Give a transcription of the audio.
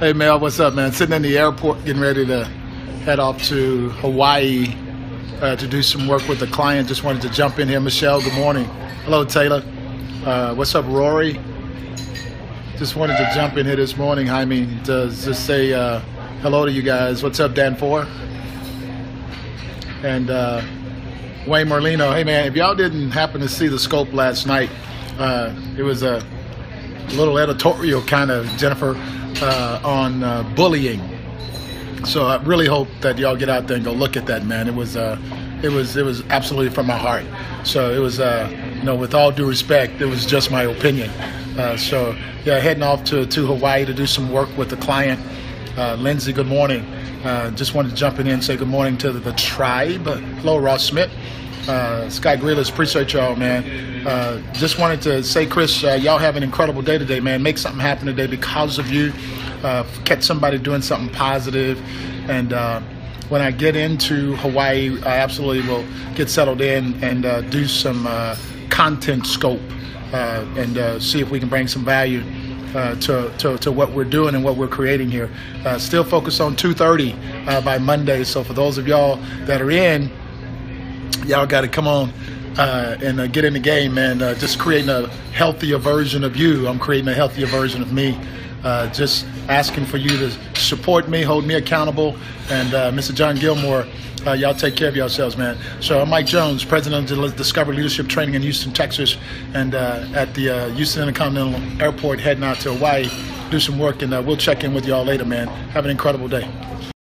Hey Mel, what's up, man? Sitting in the airport, getting ready to head off to Hawaii uh, to do some work with a client. Just wanted to jump in here. Michelle, good morning. Hello, Taylor. Uh, what's up, Rory? Just wanted to jump in here this morning, Jaime, to just say uh, hello to you guys. What's up, Dan Four? And uh, Wayne Merlino. Hey, man, if y'all didn't happen to see the scope last night, uh, it was a little editorial kind of, Jennifer, uh, on uh, bullying. So I really hope that y'all get out there and go look at that, man. It was, uh, it was, it was absolutely from my heart. So it was, uh, you know, with all due respect, it was just my opinion. Uh, so yeah, heading off to, to Hawaii to do some work with the client. Uh, Lindsay, good morning. Just wanted to jump in and say good morning to the, the tribe. Hello, Ross Smith. Uh, Sky Grealish, appreciate y'all, man. Uh, just wanted to say, Chris, uh, y'all have an incredible day today, man. Make something happen today because of you. Uh, catch somebody doing something positive. And uh, when I get into Hawaii, I absolutely will get settled in and do some content scope and see if we can bring some value. Uh, to, to, to, what we're doing and what we're creating here. Uh, still focused on 2.30 uh, by Monday. So for those of y'all that are in, y'all got to come on uh, and uh, get in the game, man. Uh, just creating a healthier version of you. I'm creating a healthier version of me. Uh, just asking for you to support me, hold me accountable, and uh, Mr. John Gilmore. Uh, y'all take care of yourselves, man. So I'm Mike Jones, president of Discover Leadership Training in Houston, Texas, and at the Houston Intercontinental Airport, heading out to Hawaii, do some work, and we'll check in with y'all later, man. Have an incredible day.